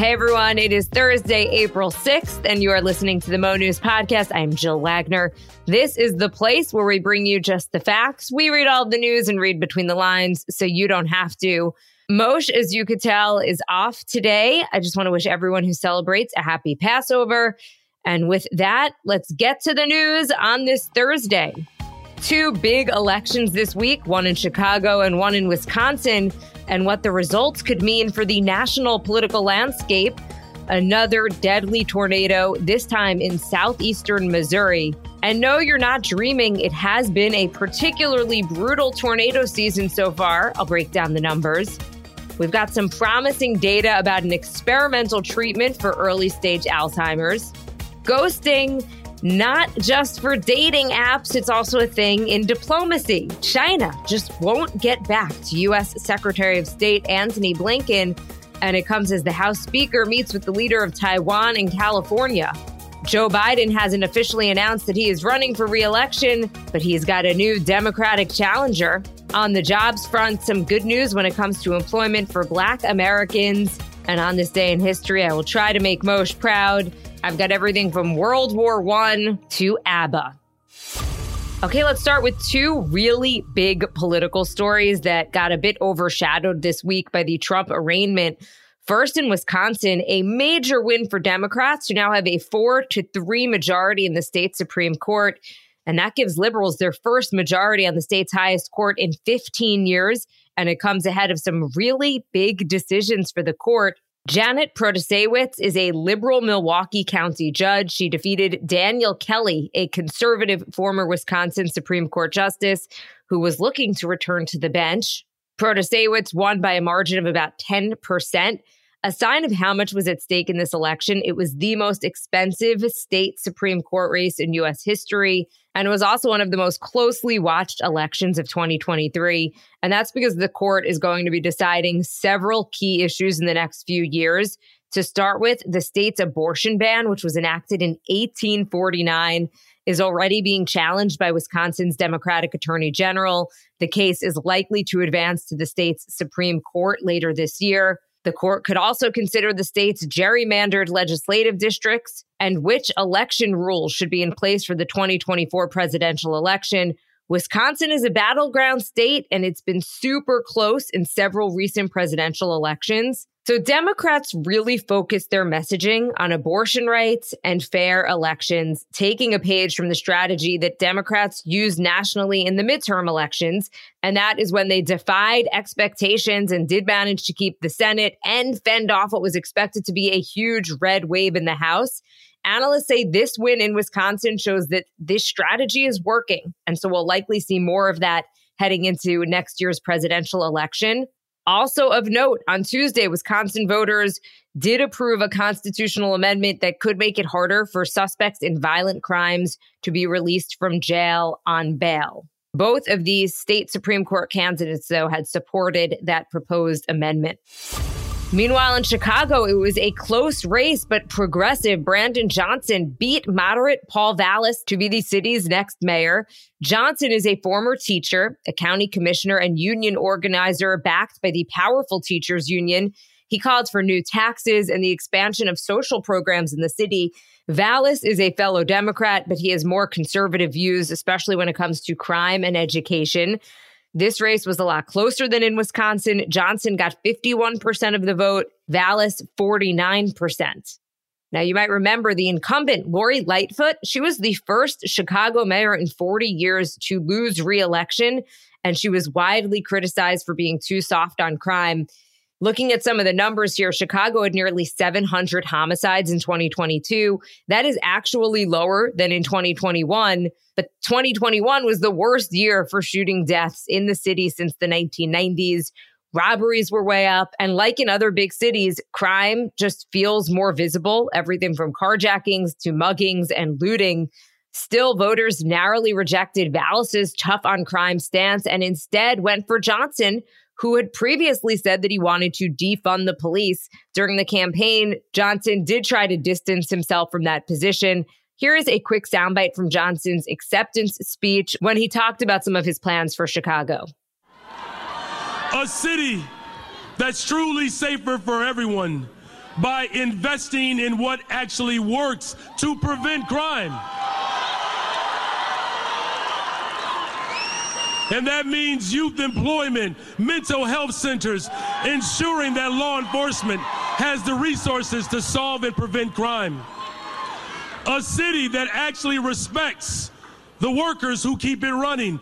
Hey everyone, it is Thursday, April 6th, and you are listening to the Mo News Podcast. I'm Jill Wagner. This is the place where we bring you just the facts. We read all the news and read between the lines so you don't have to. Mosheh, as you could tell, is off today. I just want to wish everyone who celebrates a happy Passover. And with that, let's get to the news on this Thursday. Two big elections this week, one in Chicago and one in Wisconsin, and what the results could mean for the national political landscape. Another deadly tornado, this time in southeastern Missouri. And no, you're not dreaming. It has been a particularly brutal tornado season so far. I'll break down the numbers. We've got some promising data about an experimental treatment for early stage Alzheimer's. Ghosting, not just for dating apps, it's also a thing in diplomacy. China just won't get back to U.S. Secretary of State Antony Blinken, and it comes as the House Speaker meets with the leader of Taiwan in California. Joe Biden hasn't officially announced that he is running for reelection, but he's got a new Democratic challenger. On the jobs front, some good news when it comes to employment for Black Americans. And on this day in history, I will try to make Mosheh proud. I've got everything from World War I to ABBA. Okay, let's start with two really big political stories that got a bit overshadowed this week by the Trump arraignment First, in Wisconsin, a major win for Democrats who now have a four to three majority in the state Supreme Court. And that gives liberals their first majority on the state's highest court in 15 years. And it comes ahead of some really big decisions for the court. Janet Protasiewicz is a liberal Milwaukee County judge. She defeated Daniel Kelly, a conservative former Wisconsin Supreme Court justice who was looking to return to the bench. Protasiewicz won by a margin of about 10%. A sign of how much was at stake in this election, it was the most expensive state Supreme Court race in U.S. history. And it was also one of the most closely watched elections of 2023. And that's because the court is going to be deciding several key issues in the next few years. To start with, the state's abortion ban, which was enacted in 1849 is already being challenged by Wisconsin's Democratic Attorney General. The case is likely to advance to the state's Supreme Court later this year. The court could also consider the state's gerrymandered legislative districts and which election rules should be in place for the 2024 presidential election. Wisconsin is a battleground state and it's been super close in several recent presidential elections. So Democrats really focused their messaging on abortion rights and fair elections, taking a page from the strategy that Democrats used nationally in the midterm elections. And that is when they defied expectations and did manage to keep the Senate and fend off what was expected to be a huge red wave in the House. Analysts say this win in Wisconsin shows that this strategy is working. And so we'll likely see more of that heading into next year's presidential election. Also of note, on Tuesday, Wisconsin voters did approve a constitutional amendment that could make it harder for suspects in violent crimes to be released from jail on bail. Both of these state Supreme Court candidates, though, had supported that proposed amendment. Meanwhile, in Chicago, it was a close race, but progressive Brandon Johnson beat moderate Paul Vallas to be the city's next mayor. Johnson is a former teacher, a county commissioner, and union organizer backed by the powerful teachers union. He called for new taxes and the expansion of social programs in the city. Vallas is a fellow Democrat, but he has more conservative views, especially when it comes to crime and education. This race was a lot closer than in Wisconsin. Johnson got 51% of the vote, Vallas 49%. Now, you might remember the incumbent, Lori Lightfoot. She was the first Chicago mayor in 40 years to lose reelection, and she was widely criticized for being too soft on crime. Looking at some of the numbers here, Chicago had nearly 700 homicides in 2022. That is actually lower than in 2021. But 2021 was the worst year for shooting deaths in the city since the 1990s. Robberies were way up. And like in other big cities, crime just feels more visible. Everything from carjackings to muggings and looting. Still, voters narrowly rejected Vallas's tough on crime stance and instead went for Johnson, who had previously said that he wanted to defund the police. During the campaign, Johnson did try to distance himself from that position. Here is a quick soundbite from Johnson's acceptance speech when he talked about some of his plans for Chicago. A city that's truly safer for everyone, by investing in what actually works to prevent crime. And that means youth employment, mental health centers, ensuring that law enforcement has the resources to solve and prevent crime. A city that actually respects the workers who keep it running.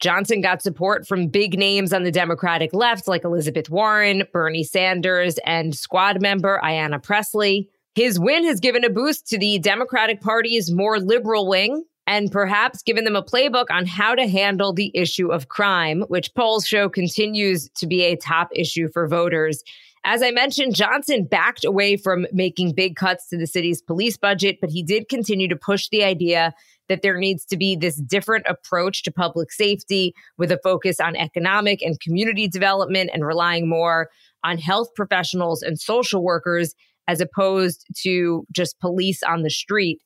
Johnson got support from big names on the Democratic left like Elizabeth Warren, Bernie Sanders, and squad member Ayanna Pressley. His win has given a boost to the Democratic Party's more liberal wing, and perhaps given them a playbook on how to handle the issue of crime, which polls show continues to be a top issue for voters. As I mentioned, Johnson backed away from making big cuts to the city's police budget, but he did continue to push the idea that there needs to be this different approach to public safety with a focus on economic and community development and relying more on health professionals and social workers as opposed to just police on the street.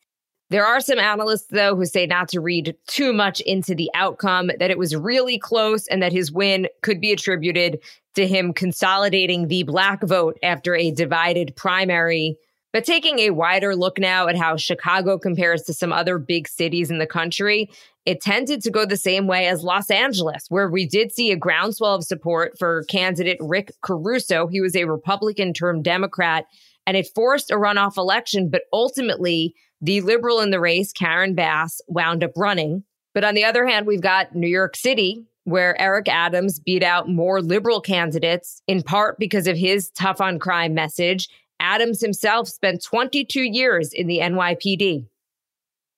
There are some analysts, though, who say not to read too much into the outcome, that it was really close and that his win could be attributed to him consolidating the black vote after a divided primary. But taking a wider look now at how Chicago compares to some other big cities in the country, it tended to go the same way as Los Angeles, where we did see a groundswell of support for candidate Rick Caruso. He was a Republican turned Democrat, and it forced a runoff election, but ultimately, the liberal in the race, Karen Bass, wound up running. But on the other hand, we've got New York City, where Eric Adams beat out more liberal candidates, in part because of his tough on crime message. Adams himself spent 22 years in the NYPD.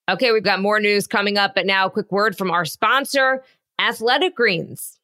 Okay, we've got more news coming up, but now a quick word from our sponsor, Athletic Greens.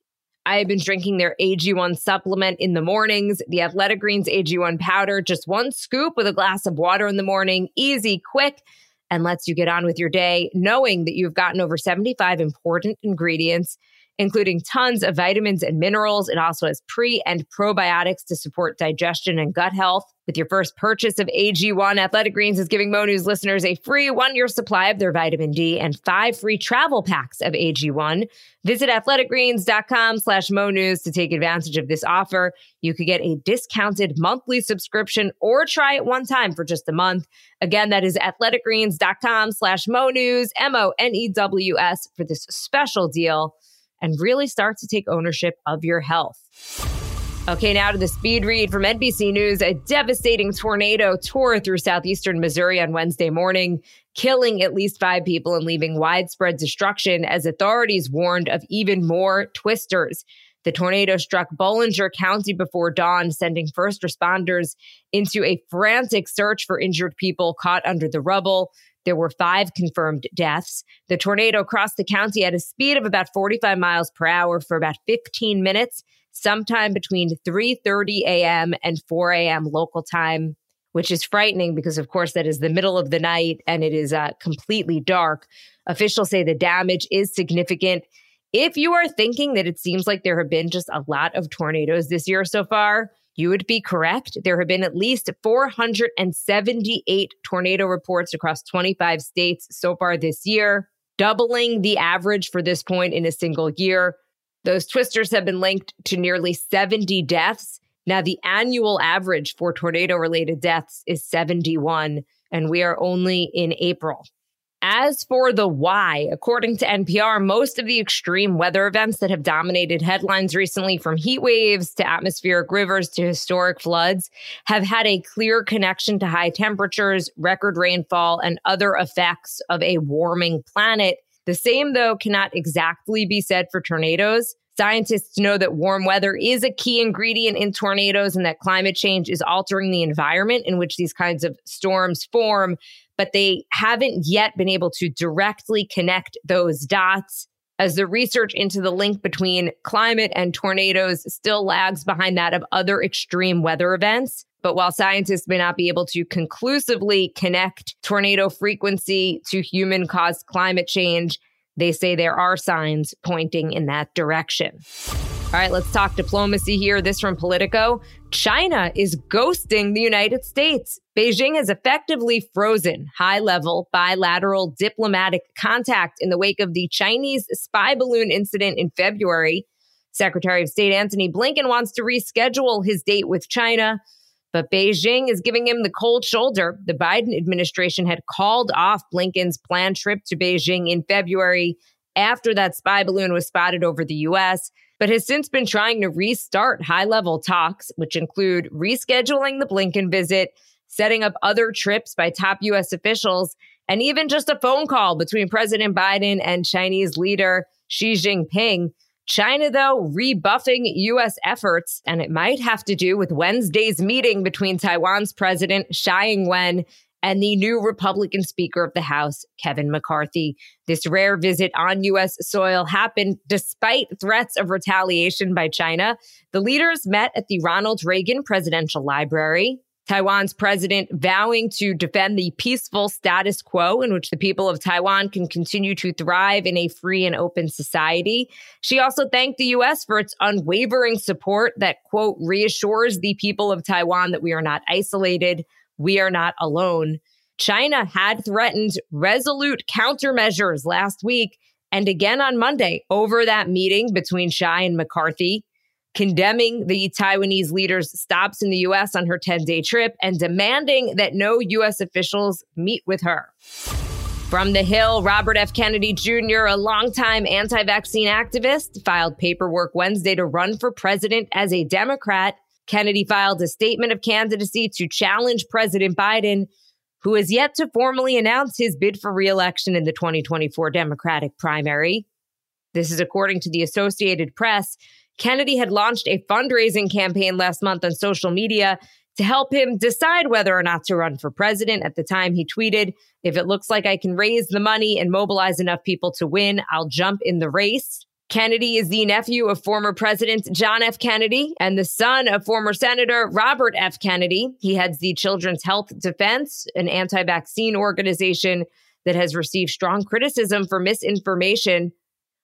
I have been drinking their AG1 supplement in the mornings, the Athletic Greens AG1 powder, just one scoop with a glass of water in the morning, easy, quick, and lets you get on with your day, knowing that you've gotten over 75 important ingredients including tons of vitamins and minerals. It also has pre and probiotics to support digestion and gut health. With your first purchase of AG1, Athletic Greens is giving Mo News listeners a free one year supply of their vitamin D and five free travel packs of AG1. Visit athleticgreens.com slash Mo News to take advantage of this offer. You could get a discounted monthly subscription or try it one time for just a month. Again, that is athleticgreens.com slash Mo News, M O N E W S for this special deal and really start to take ownership of your health. Okay, now to the speed read from NBC News. A devastating tornado tore through southeastern Missouri on Wednesday morning, killing at least five people and leaving widespread destruction as authorities warned of even more twisters. The tornado struck Bollinger County before dawn, sending first responders into a frantic search for injured people caught under the rubble. There were five confirmed deaths. The tornado crossed the county at a speed of about 45 miles per hour for about 15 minutes, sometime between 3:30 a.m. and 4 a.m. local time, which is frightening because of course that is the middle of the night and it is uh, completely dark. Officials say the damage is significant. If you are thinking that it seems like there have been just a lot of tornadoes this year so far, you would be correct. There have been at least 478 tornado reports across 25 states so far this year, doubling the average for this point in a single year. Those twisters have been linked to nearly 70 deaths. Now, the annual average for tornado related deaths is 71, and we are only in April. As for the why, according to NPR, most of the extreme weather events that have dominated headlines recently, from heat waves to atmospheric rivers to historic floods, have had a clear connection to high temperatures, record rainfall, and other effects of a warming planet. The same, though, cannot exactly be said for tornadoes. Scientists know that warm weather is a key ingredient in tornadoes and that climate change is altering the environment in which these kinds of storms form but they haven't yet been able to directly connect those dots as the research into the link between climate and tornadoes still lags behind that of other extreme weather events. But while scientists may not be able to conclusively connect tornado frequency to human caused climate change, they say there are signs pointing in that direction. All right, let's talk diplomacy here. This from Politico. China is ghosting the United States. Beijing has effectively frozen high level bilateral diplomatic contact in the wake of the Chinese spy balloon incident in February. Secretary of State Antony Blinken wants to reschedule his date with China, But Beijing is giving him the cold shoulder. The Biden administration had called off Blinken's planned trip to Beijing in February after that spy balloon was spotted over the U.S., but has since been trying to restart high level talks, which include rescheduling the Blinken visit, setting up other trips by top U.S. officials, and even just a phone call between President Biden and Chinese leader Xi Jinping. China, though, rebuffing U.S. efforts, and it might have to do with Wednesday's meeting between Taiwan's president, Tsai Ing wen, and the new Republican Speaker of the House, Kevin McCarthy. This rare visit on U.S. soil happened despite threats of retaliation by China. The leaders met at the Ronald Reagan Presidential Library. Taiwan's president vowing to defend the peaceful status quo in which the people of Taiwan can continue to thrive in a free and open society. She also thanked the U.S. for its unwavering support that, quote, reassures the people of Taiwan that we are not isolated, we are not alone. China had threatened resolute countermeasures last week and again on Monday over that meeting between Tsai and McCarthy condemning the Taiwanese leader's stops in the U.S. on her 10 day trip and demanding that no U.S. officials meet with her. From the Hill, Robert F. Kennedy Jr., a longtime anti vaccine activist, filed paperwork Wednesday to run for president as a Democrat. Kennedy filed a statement of candidacy to challenge President Biden, who has yet to formally announce his bid for reelection in the 2024 Democratic primary. This is according to the Associated Press. Kennedy had launched a fundraising campaign last month on social media to help him decide whether or not to run for president. At the time, he tweeted, If it looks like I can raise the money and mobilize enough people to win, I'll jump in the race. Kennedy is the nephew of former President John F. Kennedy and the son of former Senator Robert F. Kennedy. He heads the Children's Health Defense, an anti vaccine organization that has received strong criticism for misinformation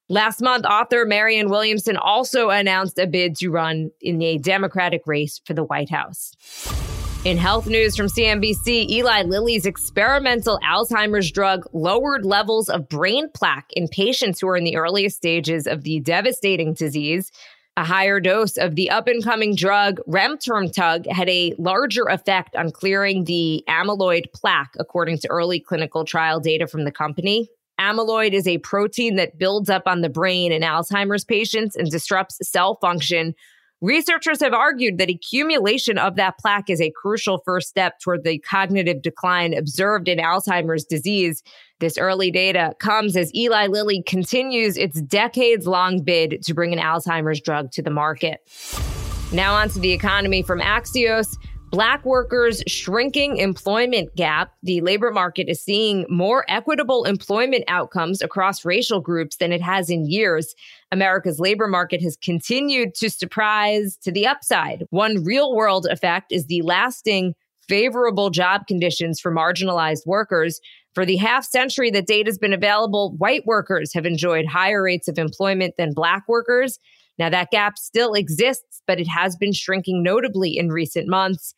Last month, author Marianne Williamson also announced a bid to run in a Democratic race for the White House. In health news from CNBC, Eli Lilly's experimental Alzheimer's drug lowered levels of brain plaque in patients who are in the earliest stages of the devastating disease. A higher dose of the up and coming drug remternetug had a larger effect on clearing the amyloid plaque, according to early clinical trial data from the company. Amyloid is a protein that builds up on the brain in Alzheimer's patients and disrupts cell function. Researchers have argued that accumulation of that plaque is a crucial first step toward the cognitive decline observed in Alzheimer's disease. This early data comes as Eli Lilly continues its decades long bid to bring an Alzheimer's drug to the market. Now, on to the economy from Axios. Black workers' shrinking employment gap. The labor market is seeing more equitable employment outcomes across racial groups than it has in years. America's labor market has continued to surprise to the upside. One real world effect is the lasting favorable job conditions for marginalized workers. For the half century that data has been available, white workers have enjoyed higher rates of employment than black workers. Now, that gap still exists, but it has been shrinking notably in recent months.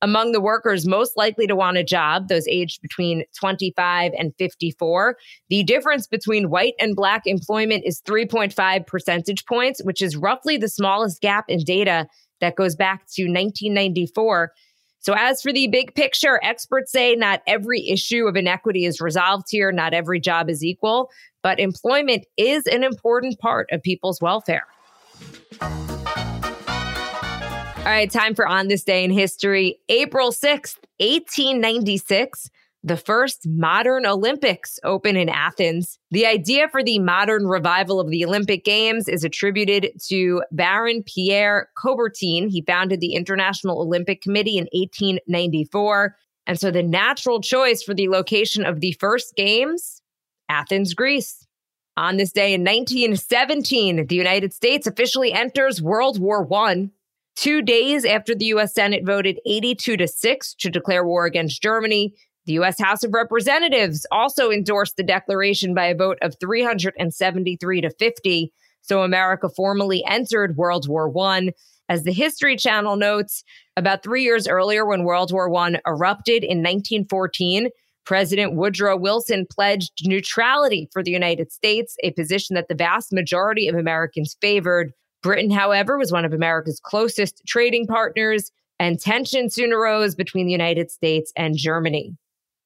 Among the workers most likely to want a job, those aged between 25 and 54, the difference between white and black employment is 3.5 percentage points, which is roughly the smallest gap in data that goes back to 1994. So, as for the big picture, experts say not every issue of inequity is resolved here, not every job is equal, but employment is an important part of people's welfare. All right, time for On This Day in History. April 6th, 1896, the first modern Olympics open in Athens. The idea for the modern revival of the Olympic Games is attributed to Baron Pierre Coubertin. He founded the International Olympic Committee in 1894. And so the natural choice for the location of the first games, Athens, Greece. On this day in 1917, the United States officially enters World War I. Two days after the U.S. Senate voted 82 to 6 to declare war against Germany, the U.S. House of Representatives also endorsed the declaration by a vote of 373 to 50. So America formally entered World War I. As the History Channel notes, about three years earlier, when World War I erupted in 1914, President Woodrow Wilson pledged neutrality for the United States, a position that the vast majority of Americans favored. Britain, however, was one of America's closest trading partners. and tension soon arose between the United States and Germany.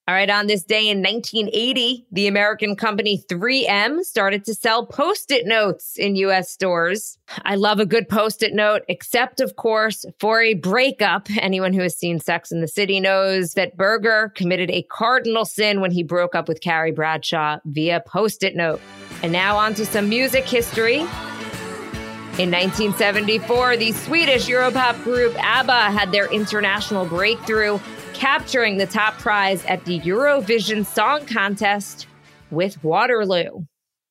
All right, on this day in 1980, the American company 3M started to sell post it notes in US stores. I love a good post it note, except, of course, for a breakup. Anyone who has seen Sex in the City knows that Berger committed a cardinal sin when he broke up with Carrie Bradshaw via post it note. And now, on to some music history. In 1974, the Swedish Europop group ABBA had their international breakthrough capturing the top prize at the Eurovision Song Contest with Waterloo.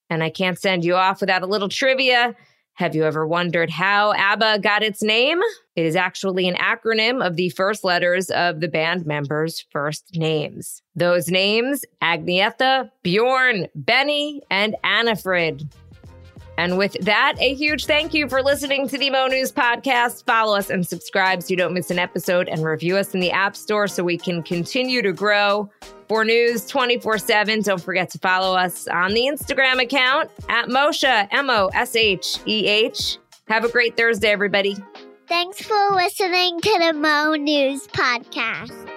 And I can't send you off without a little trivia. Have you ever wondered how ABBA got its name? It is actually an acronym of the first letters of the band members' first names. Those names Agnetha, Bjorn, Benny, and Annifrid. And with that, a huge thank you for listening to the Mo News podcast. Follow us and subscribe so you don't miss an episode and review us in the App Store so we can continue to grow. For news 24 7, don't forget to follow us on the Instagram account at Mosheh, M O S H E H. Have a great Thursday, everybody. Thanks for listening to the Mo News Podcast.